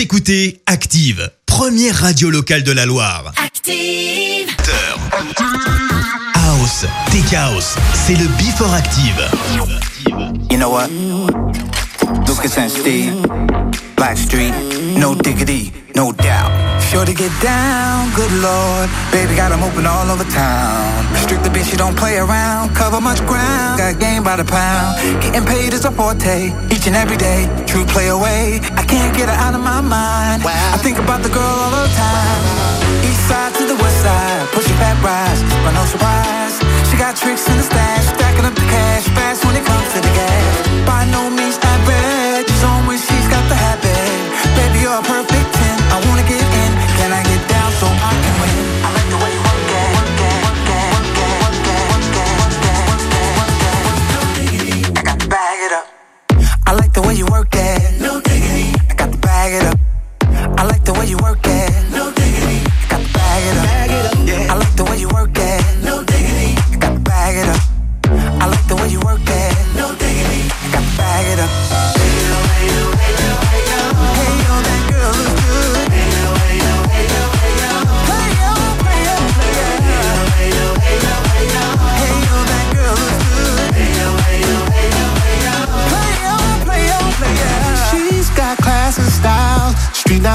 Vous écoutez Active, première radio locale de la Loire. Active. House, Tech House, c'est le Before Active. You know what? Lucas and Steve, Blackstreet, no diggity, no doubt. Sure to get down, good lord. Baby got 'em open all over town. Strictly bitch, you don't play around. Cover much ground, got game by the pound. Getting paid is a forte, each and every day. True play away, I can't get her out of my mind. Wow. I think about the girl all the time. East side to the west side, pushing back rise, but no surprise. She got tricks in the stash, stacking up the cash, fast when it comes to the gas. By no means average, a perfect 10. I wanna get in. Can I get down so I can win? I like the way you work it. I like the way you work it. No diggity. I got to bag it up. I like the way you work it.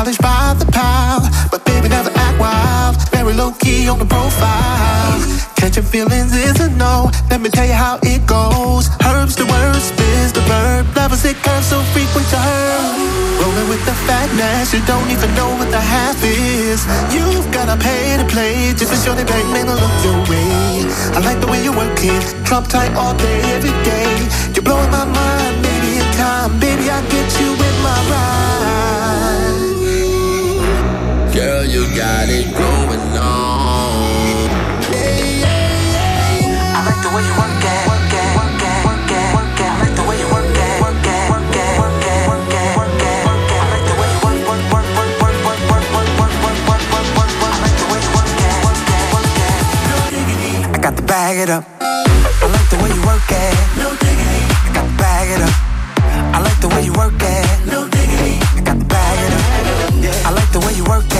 Knowledge by the pound. But baby, never act wild, very low key on the profile. Catching feelings is a no, let me tell you how it goes. Herbs the word, spins the verb, levels it curves so frequent to her. Rolling with the fatness, you don't even know what the half is. You've gotta pay to play, just for sure they bang, man, look your way. I like the way you work it, Trump tight all day, every day. You're blowing my mind, baby, in time, baby, I get you in my ride. Girl, you got it going on. I like the way you work it, work it. I like the way you work it, work it. I like the way you work, work. I like the way you work it, work it. No diggity. I got bag it up. I like the way you work it. No diggity. I got to bag it up. I like the way you work it. No diggity. I got to bag it up. I like the way you work it.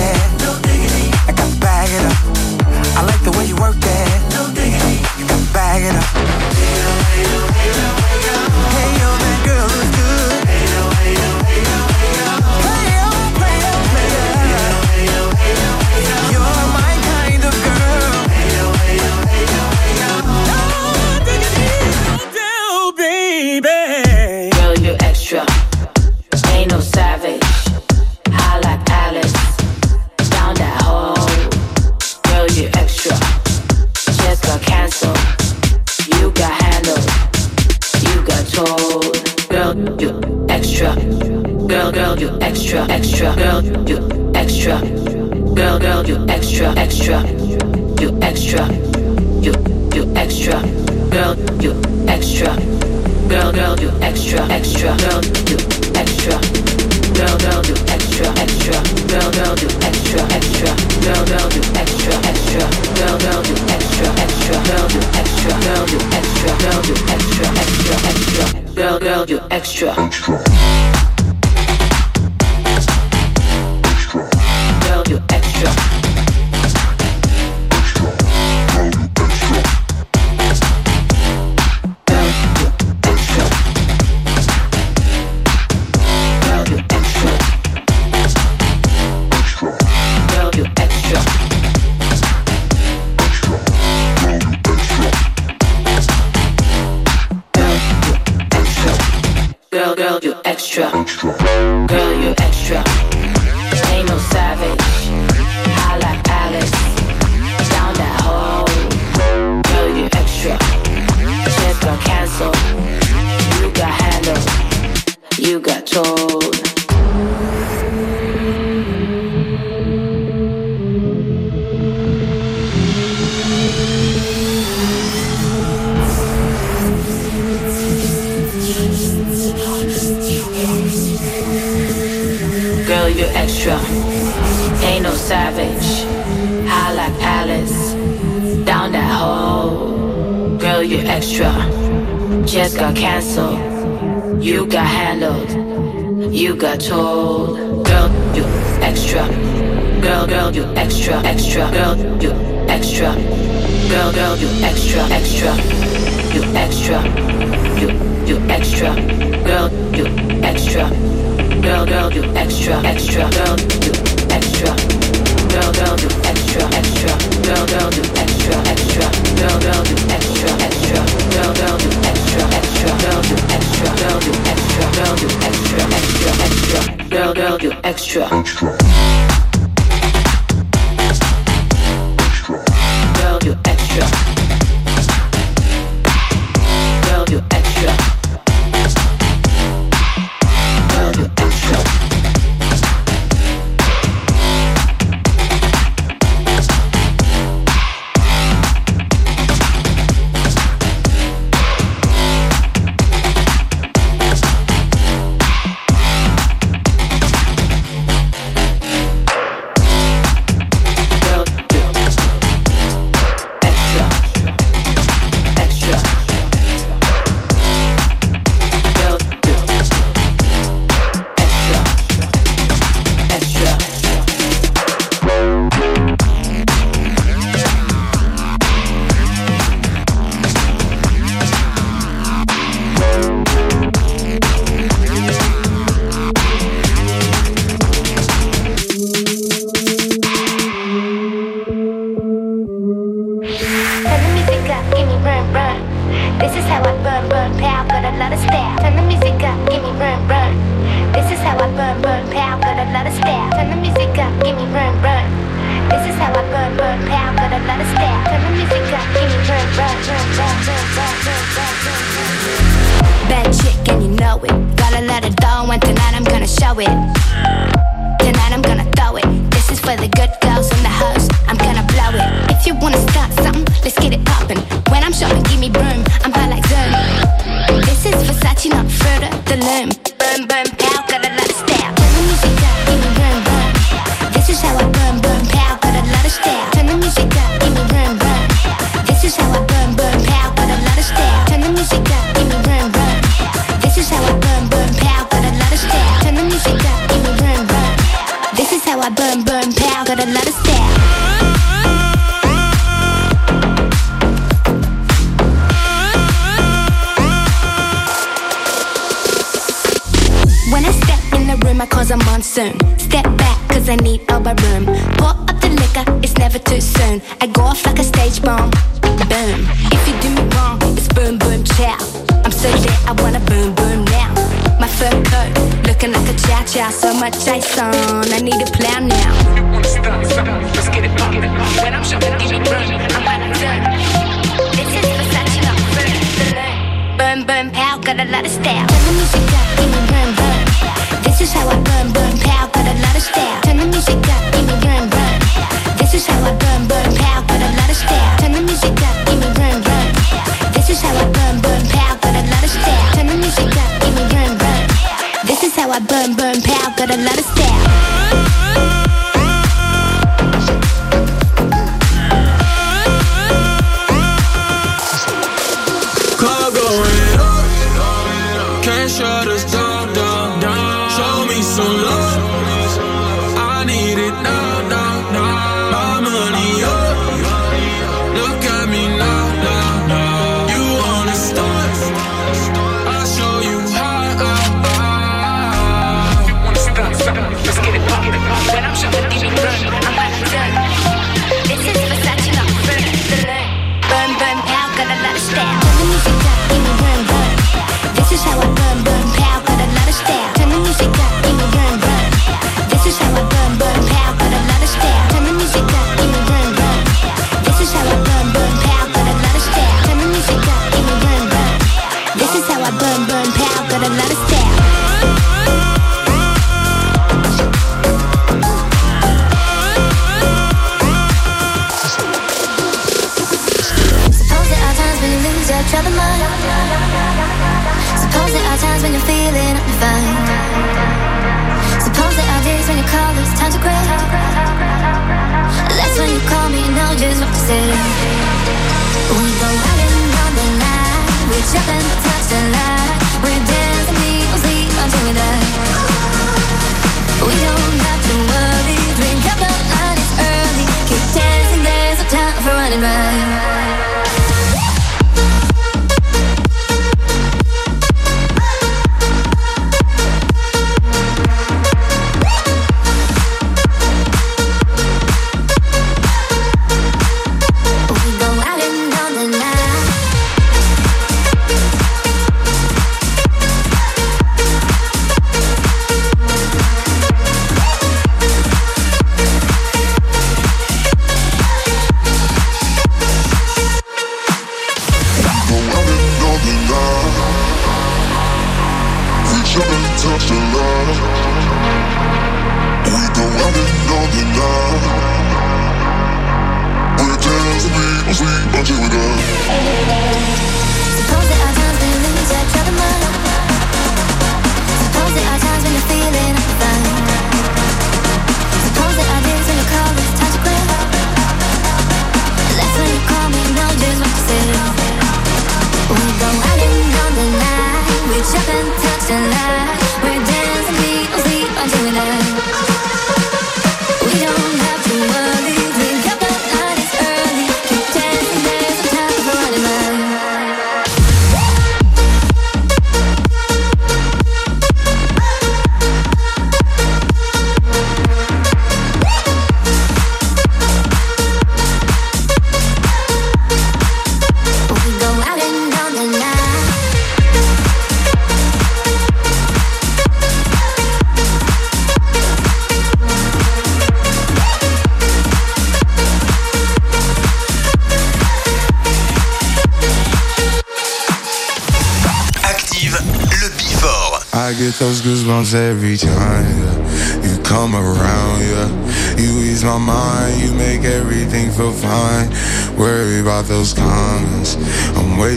I like the way you work that. You to bag it up. Extra. Girl, girl, you extra, extra. Girl, you extra. Girl, girl, you extra, extra. Girl, girl, you extra, extra. Girl, girl, you extra, extra. Girl, girl, you extra, extra. Girl, you extra. Girl, you extra. Girl, you extra, extra, extra. Girl, girl, you extra. Girl,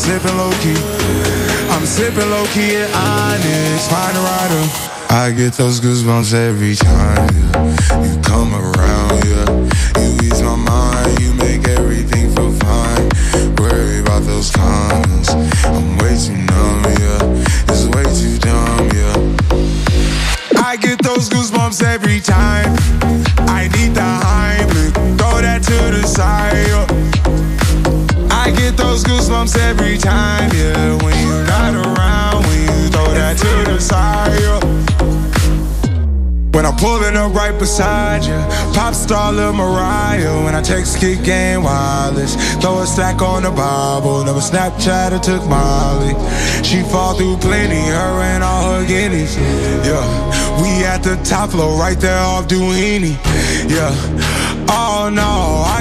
sipping low key. I'm sipping low key at Onyx, find a rider. I get those goosebumps every time, yeah. You come around, yeah. You ease my mind, you make everything feel fine. Worry about those comments, I'm way too numb, yeah. It's way too dumb, yeah. I get those goosebumps those goosebumps every time, yeah. When you're not around, when you throw that to the side. yeah. When I'm pulling up right beside you, pop star Lil Mariah. When I text kick game wireless, throw a stack on the Bible. Never Snapchat or took Molly. She fall through plenty, her and all her guineas. Yeah, we at the top floor, right there off Doheny. Yeah. Oh no,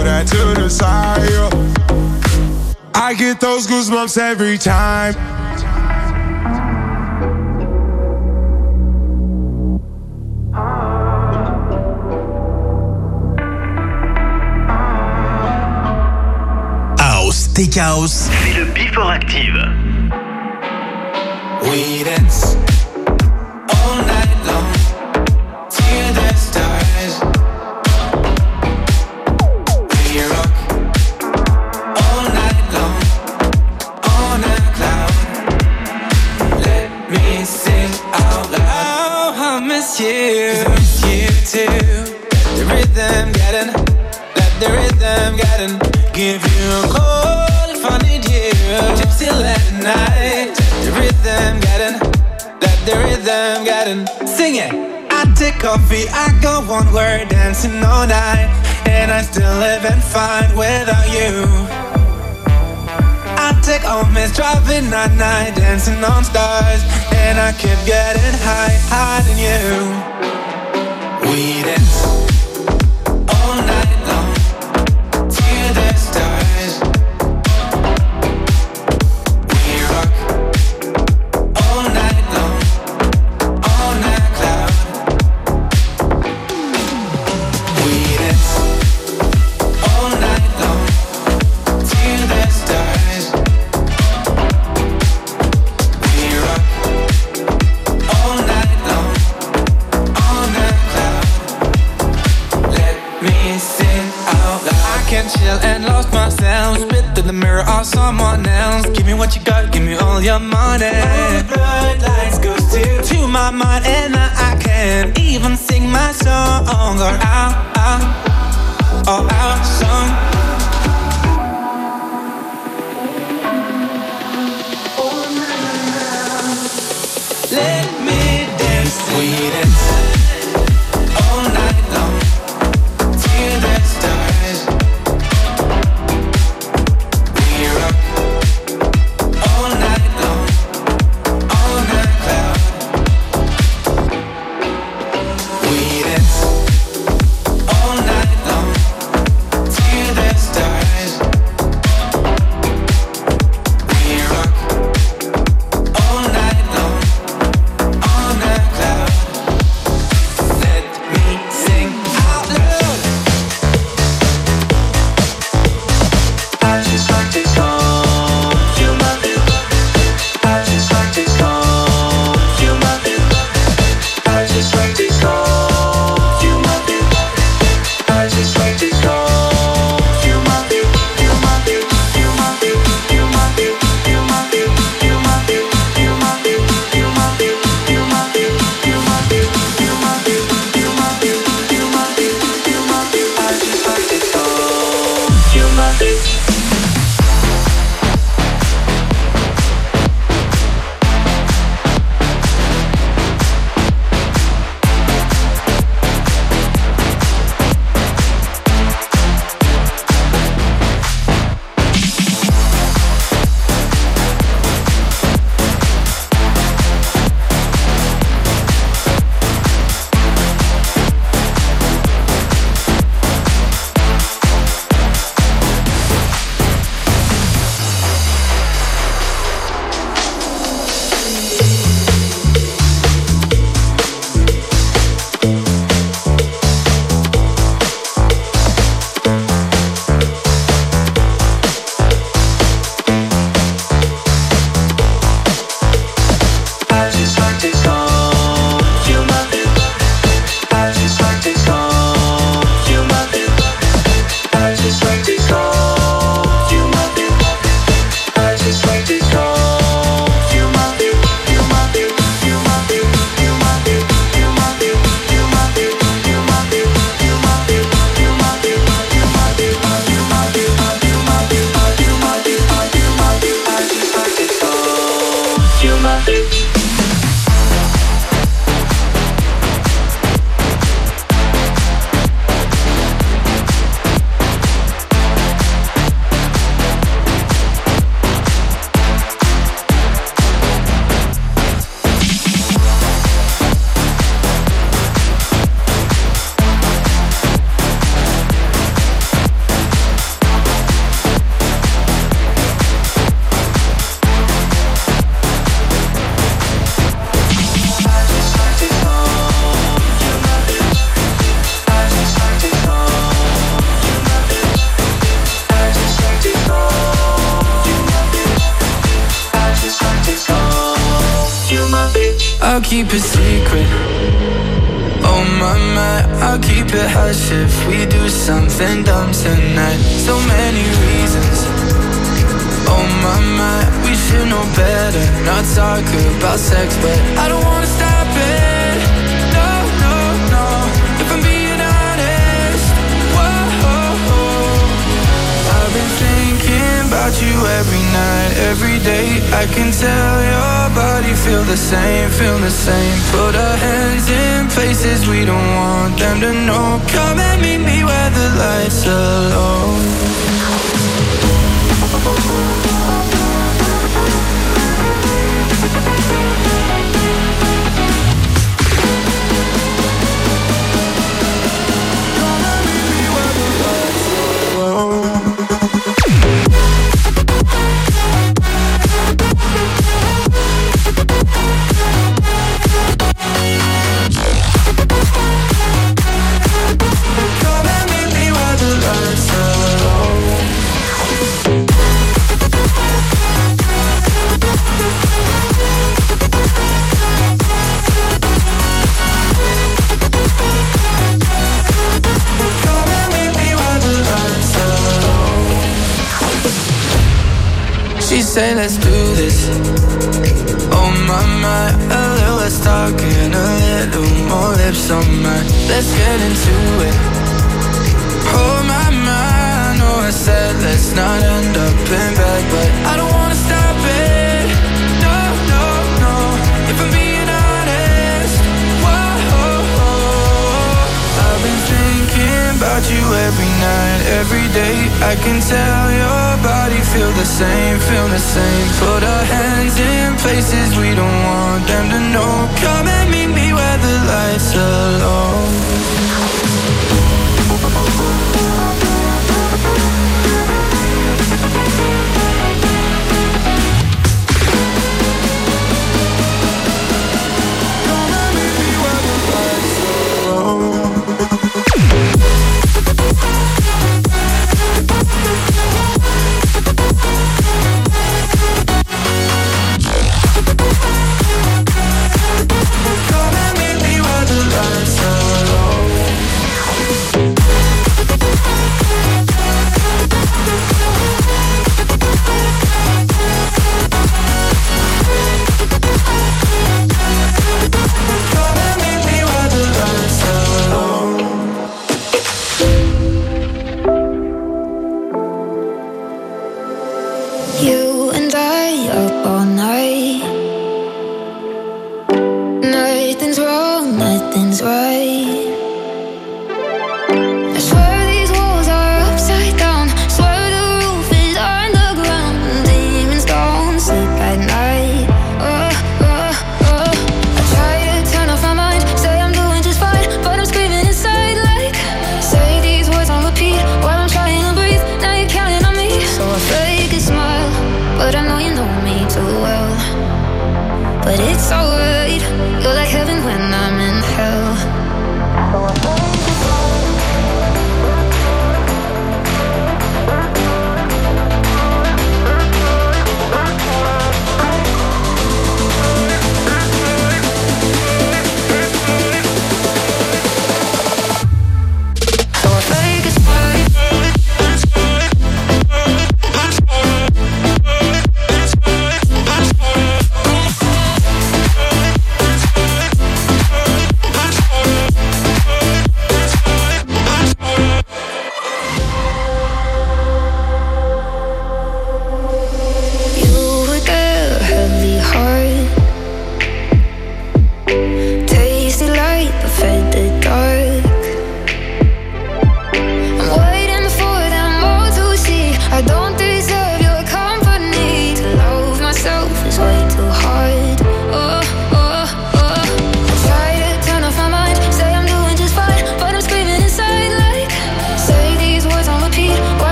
throw that to the side. yeah. I get those goosebumps every time. House, Tech House, c'est le Before Active. We dance coffee, I go one word dancing all night. And I still live and fine without you. I take home is driving at night, dancing on stars. And I keep getting high, hiding you. We dance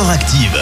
Active.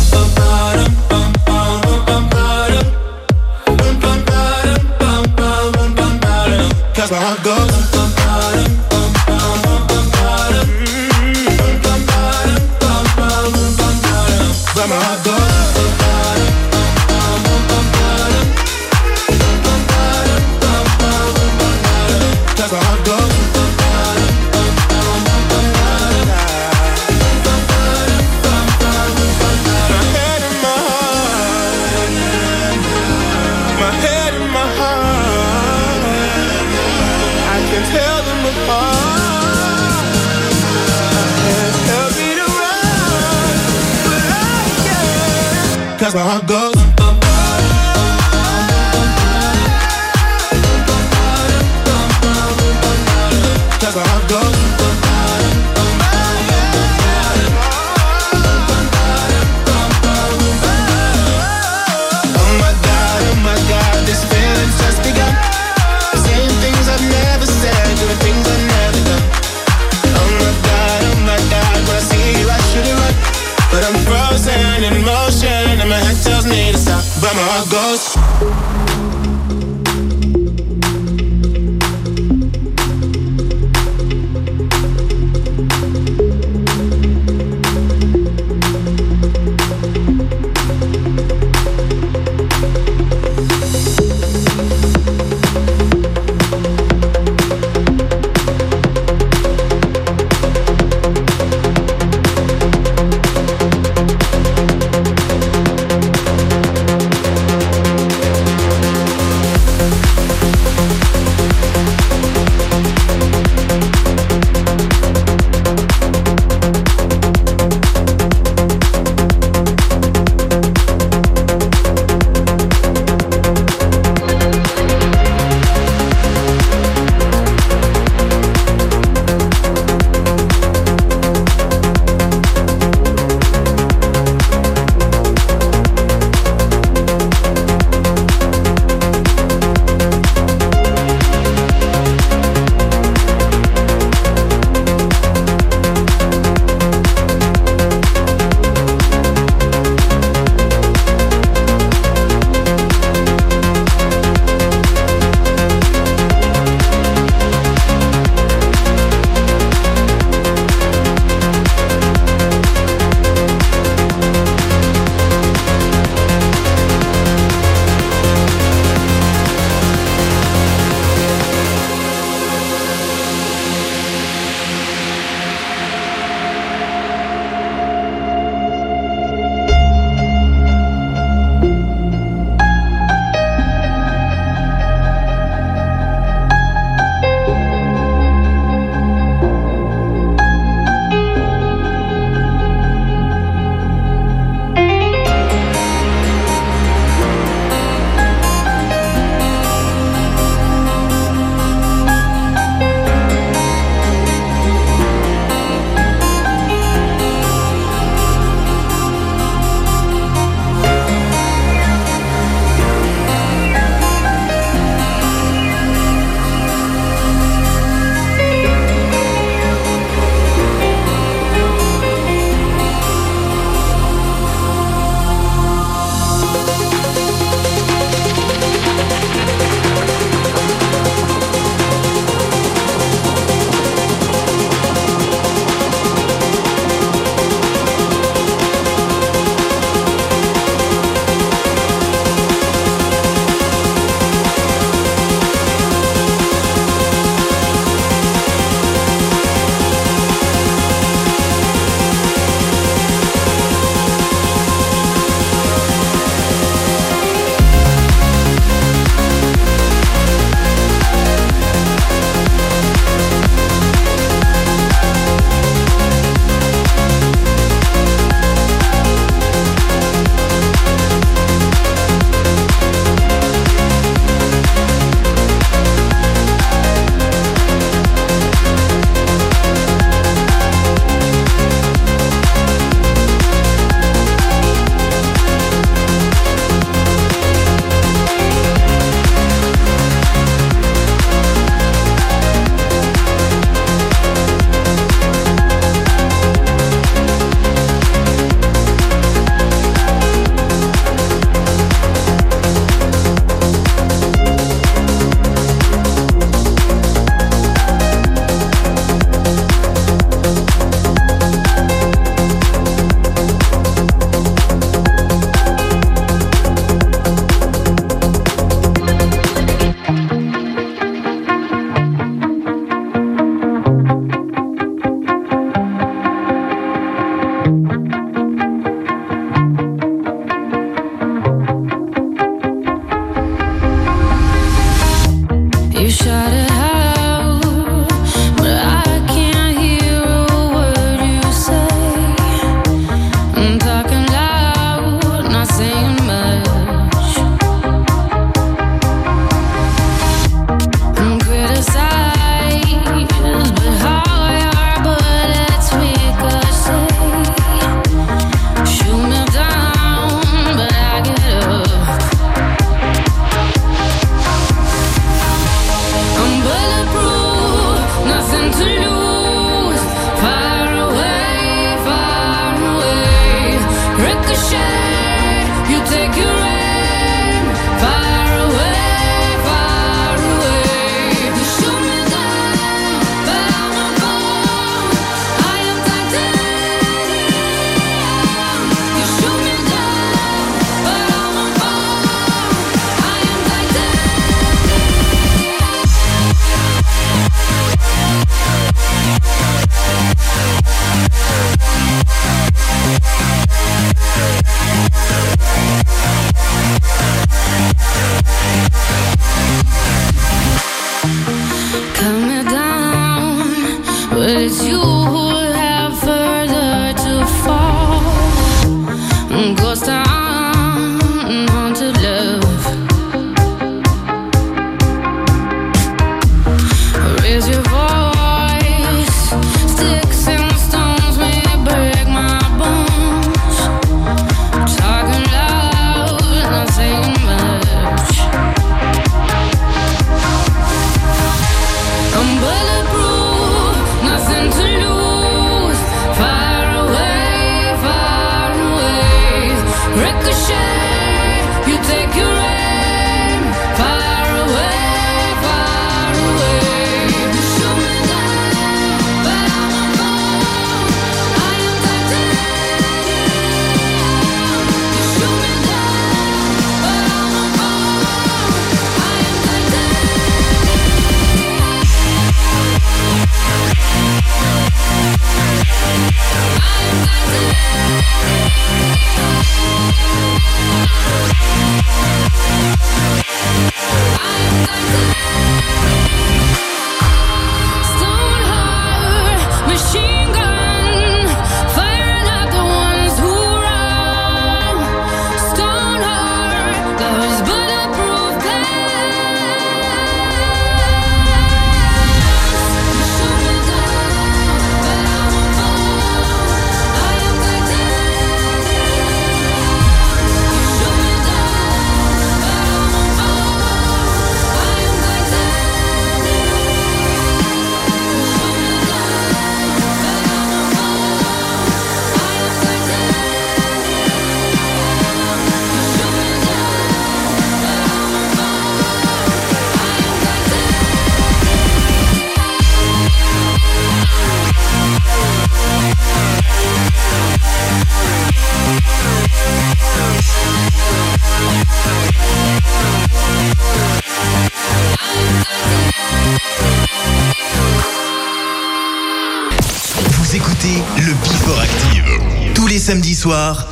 Soir,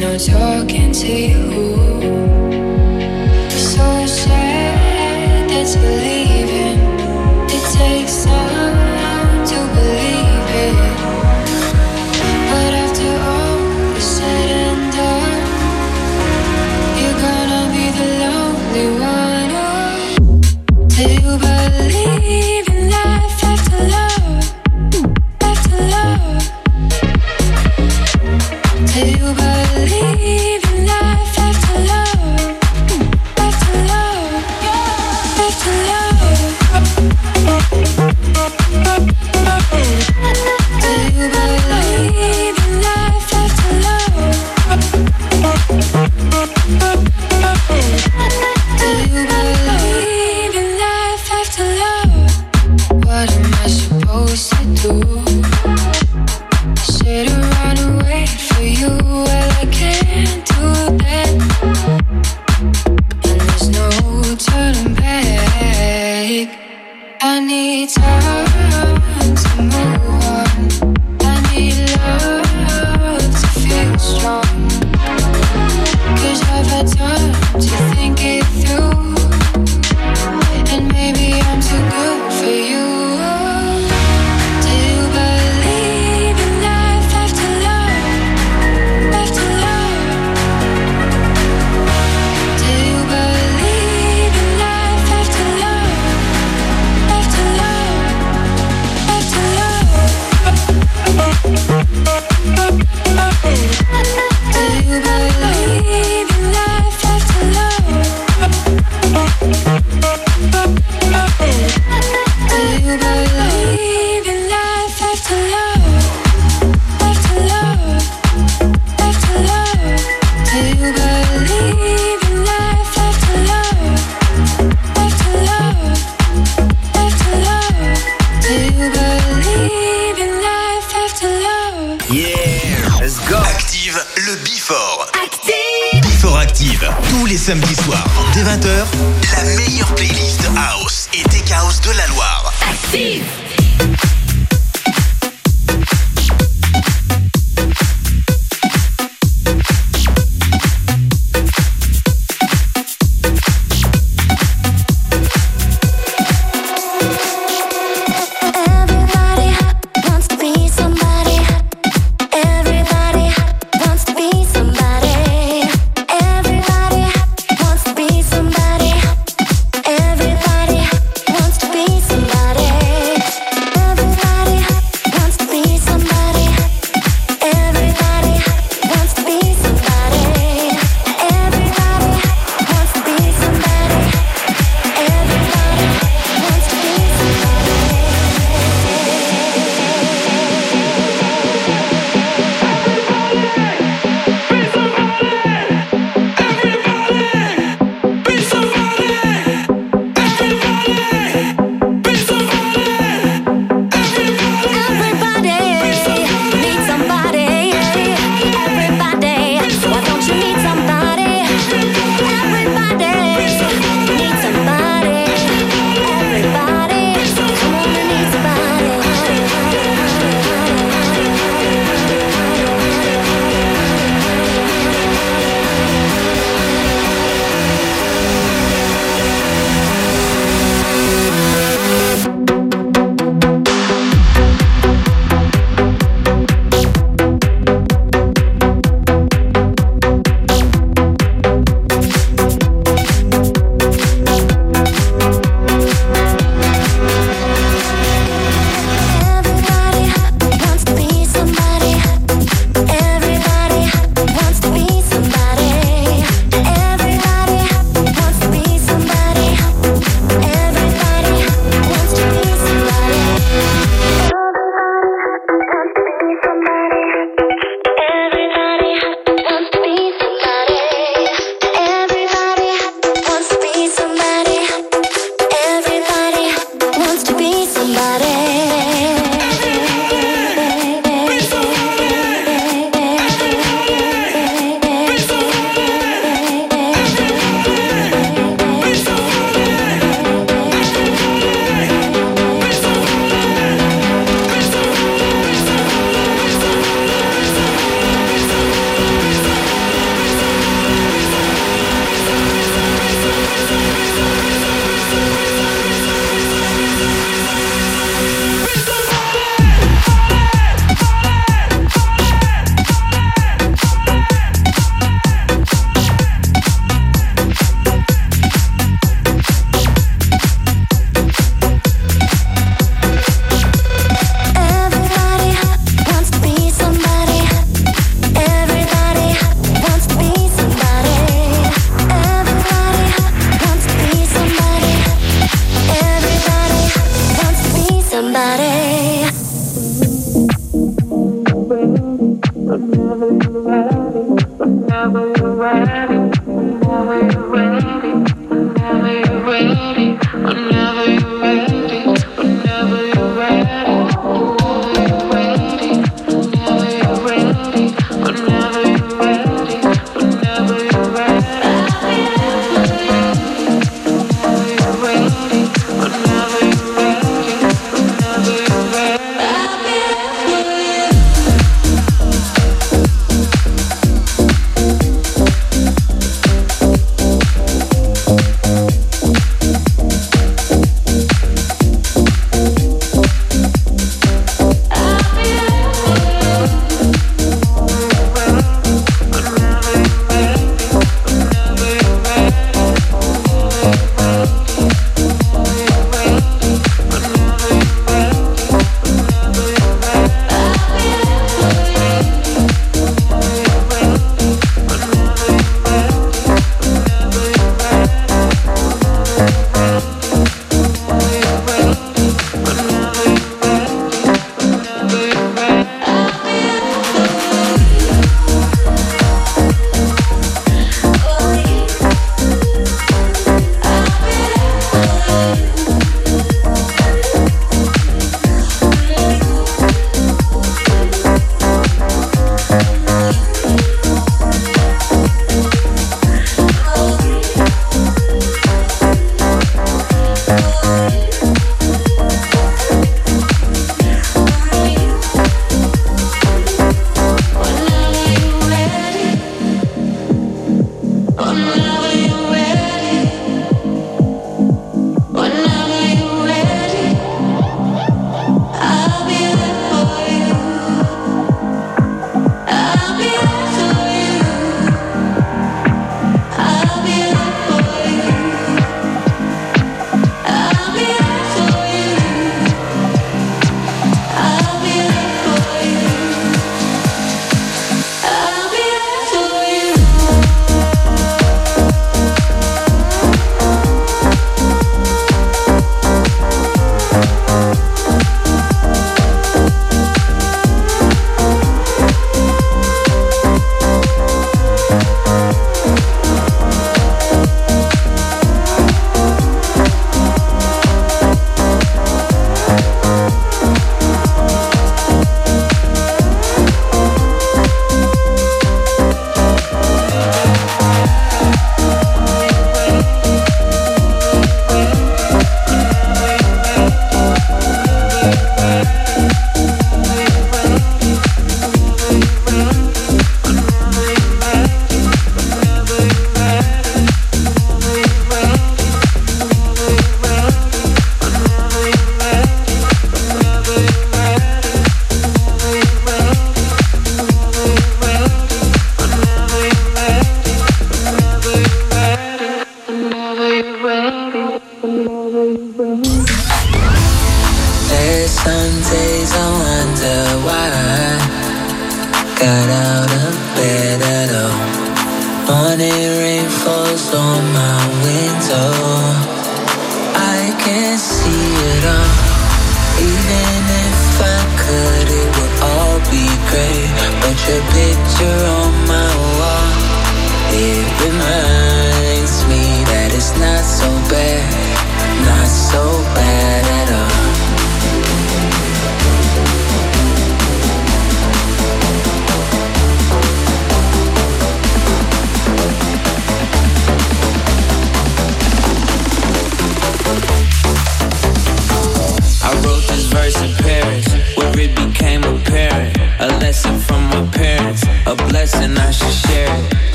no talking to you. So sad that you're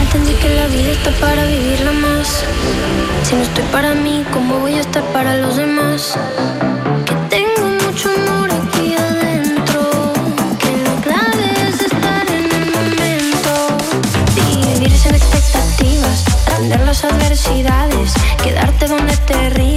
Entendí que la vida está para vivirla más. Si no estoy para mí, ¿cómo voy a estar para los demás? Que tengo mucho amor aquí adentro. Que la clave es estar en el momento. Vivir sin expectativas, aprender las adversidades, quedarte donde te ríes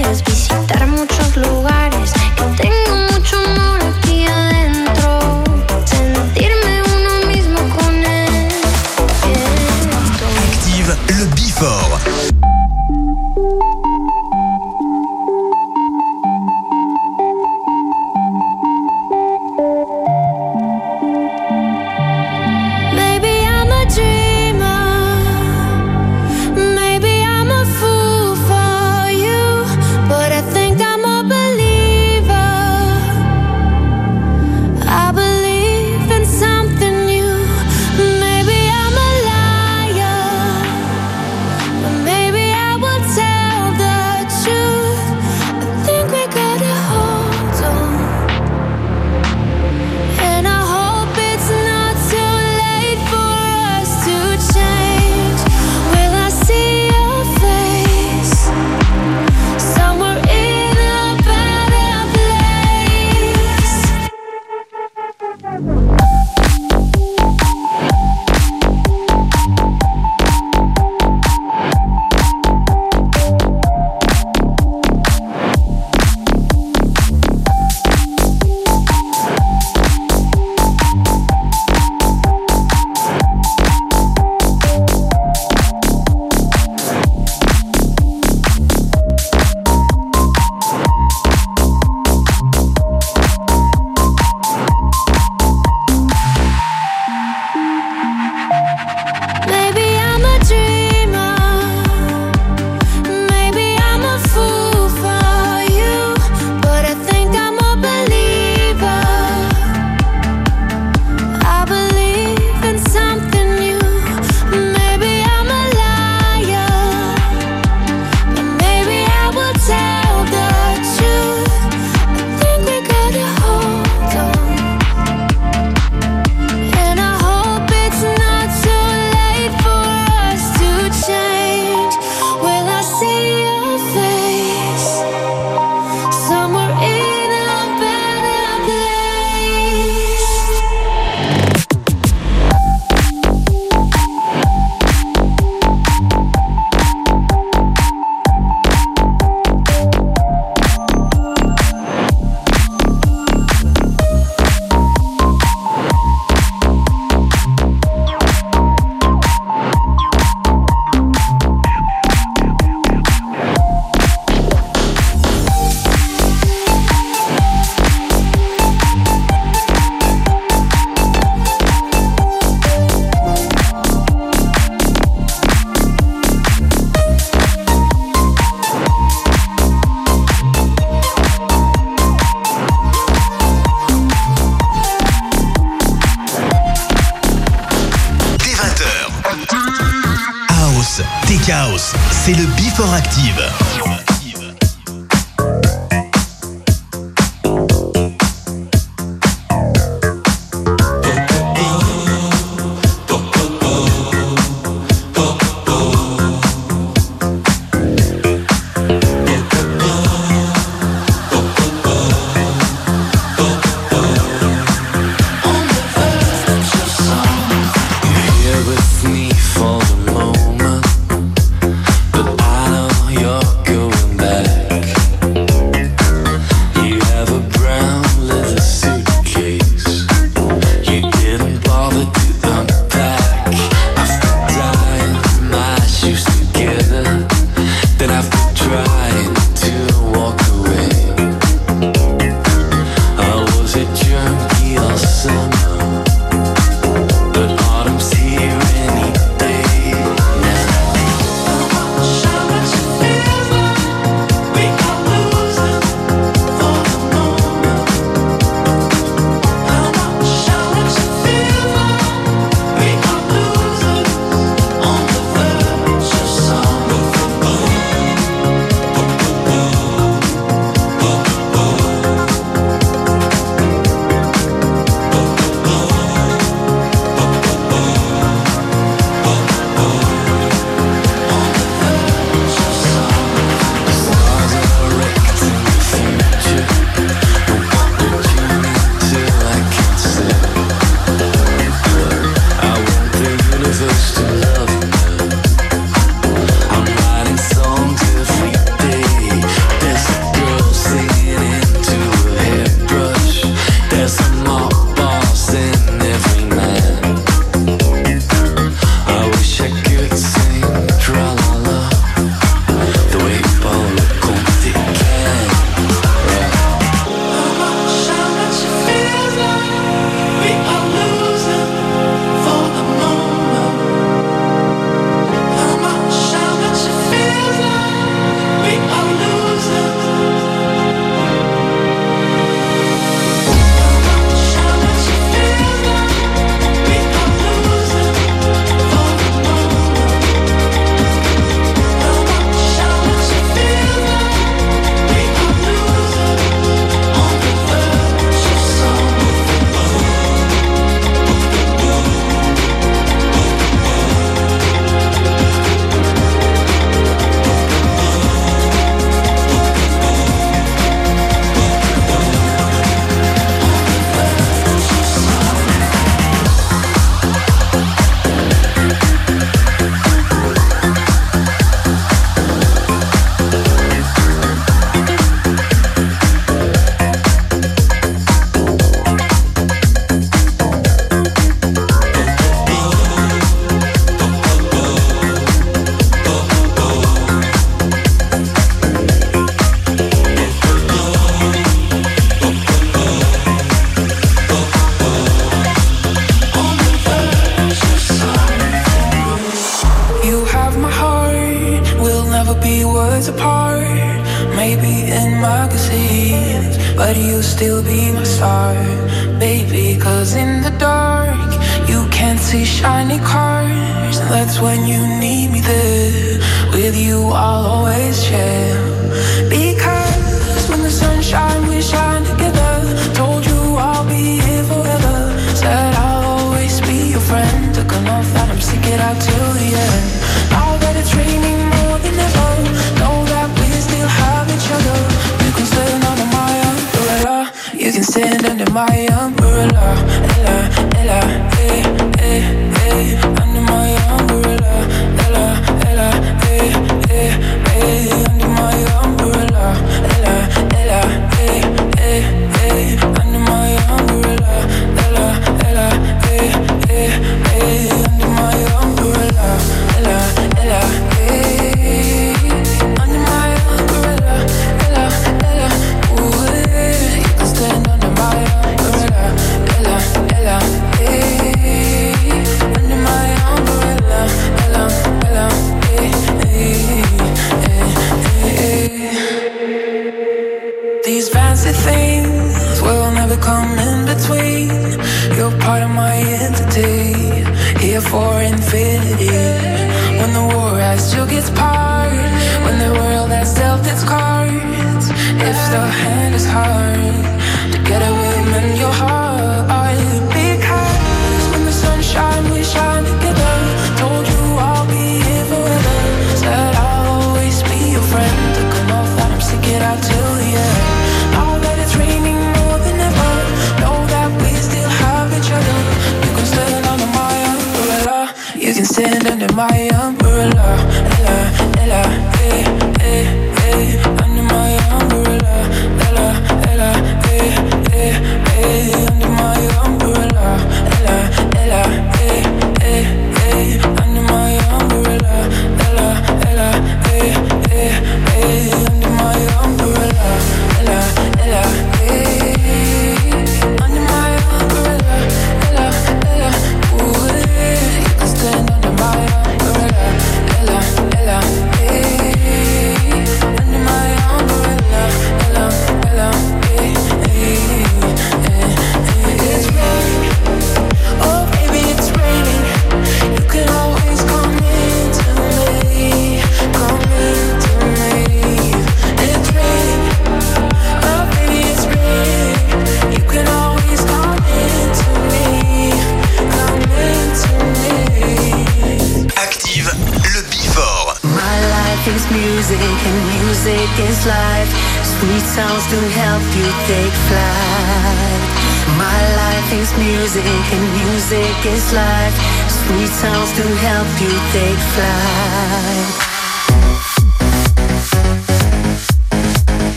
it's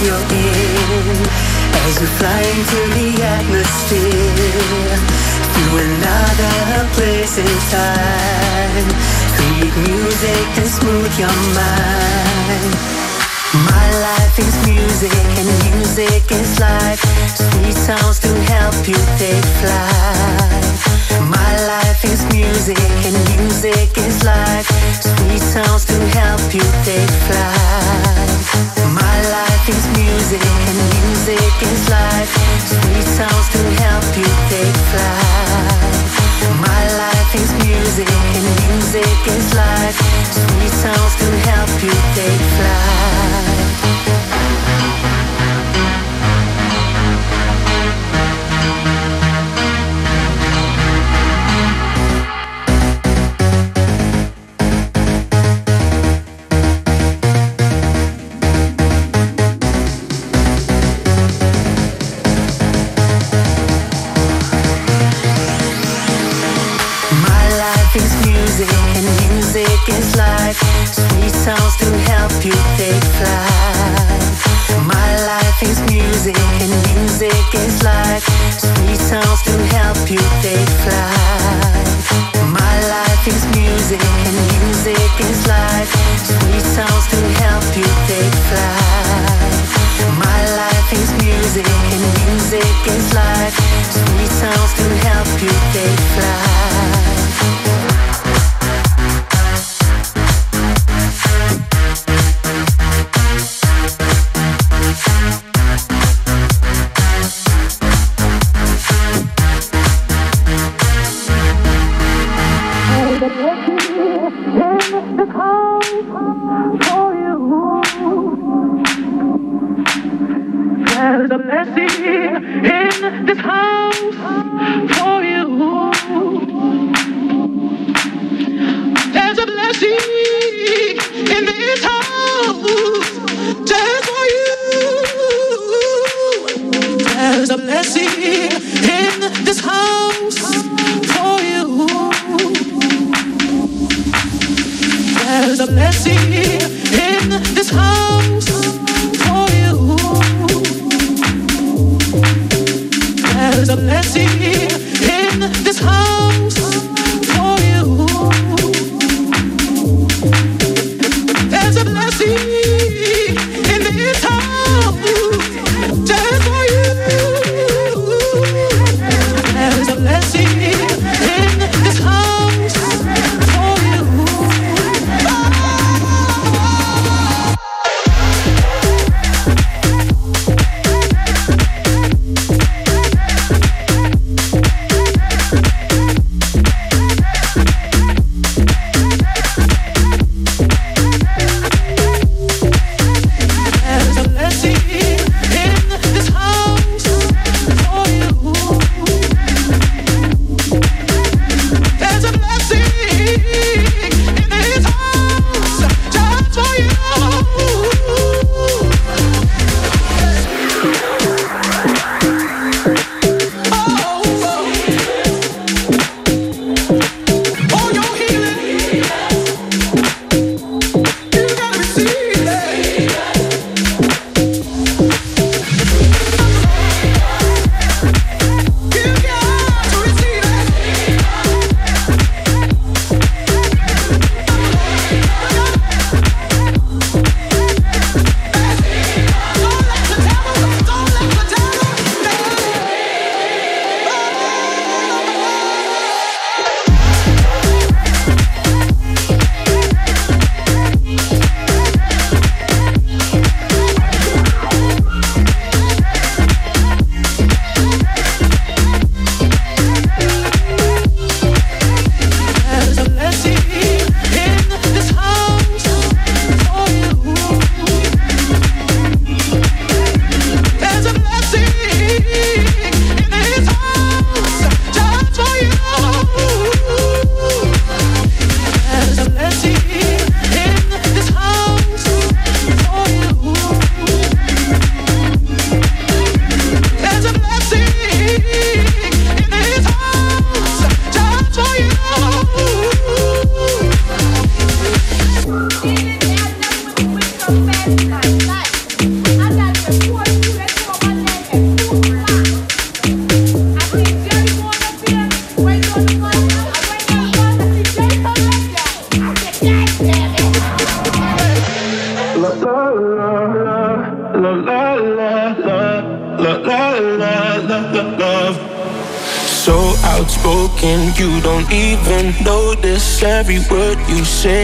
You're in as you fly into the atmosphere through another place in time. Create music and smooth your mind. My life is music and music is life. Sweet sounds to help you take flight. My life is music and music is life. Sweet sounds to help you take flight life is music and music is life. Sweet sounds can help you take flight. My life is music and music is life. Sweet sounds to help you take flight. Music and music is flight it sounds to help you take flight my life. Is music, and music is life. Sweet sounds to help you take flight.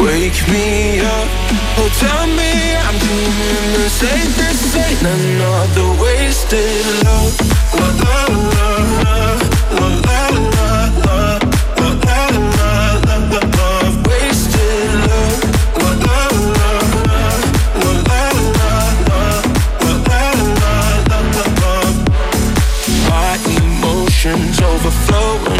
Wake me up, oh tell me I'm doing the safest thing Another wasted love, la la la la La la la, la la la wasted love, la la La la la, la la la My emotions overflowing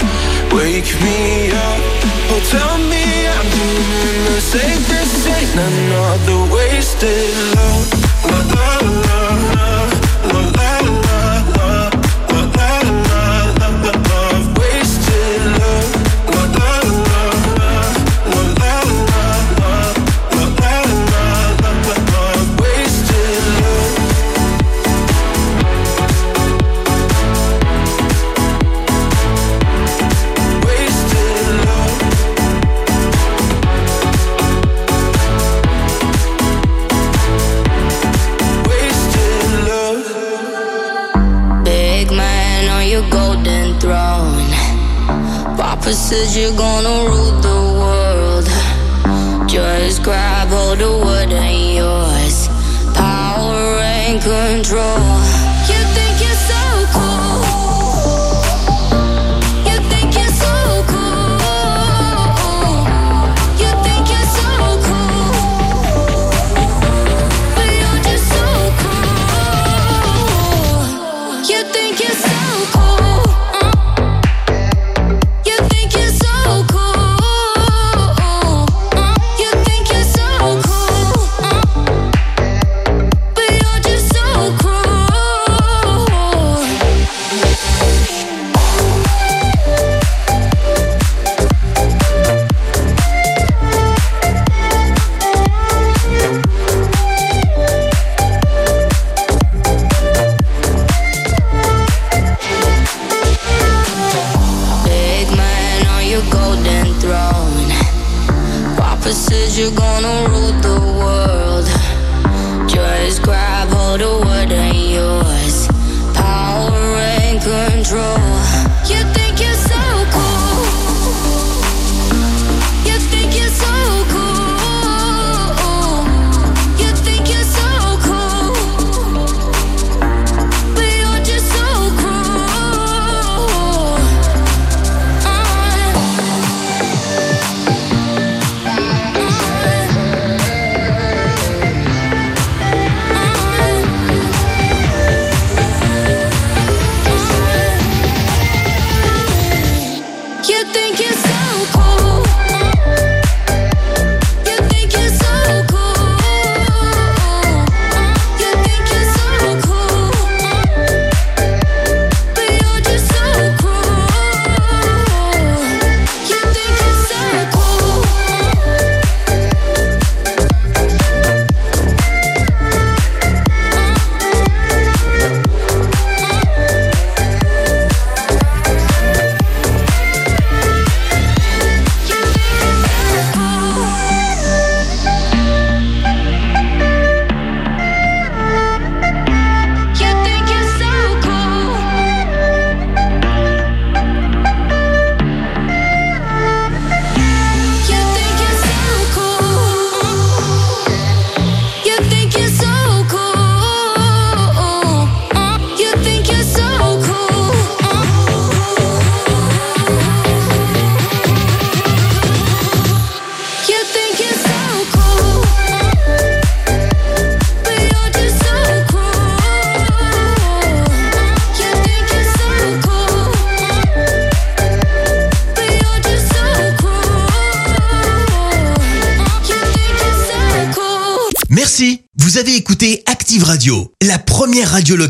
wake me up. Oh, tell me I'm doing the safest. Ain't another wasted love. La la says you're gonna rule the world. Just grab hold of what ain't yours. Power and control.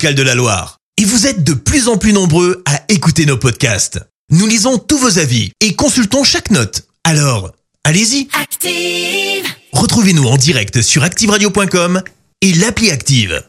Locale de la Loire. Et vous êtes de plus en plus nombreux à écouter nos podcasts. Nous lisons tous vos avis et consultons chaque note. Alors, allez-y, Active. retrouvez-nous en direct sur activeradio.com et l'appli Active.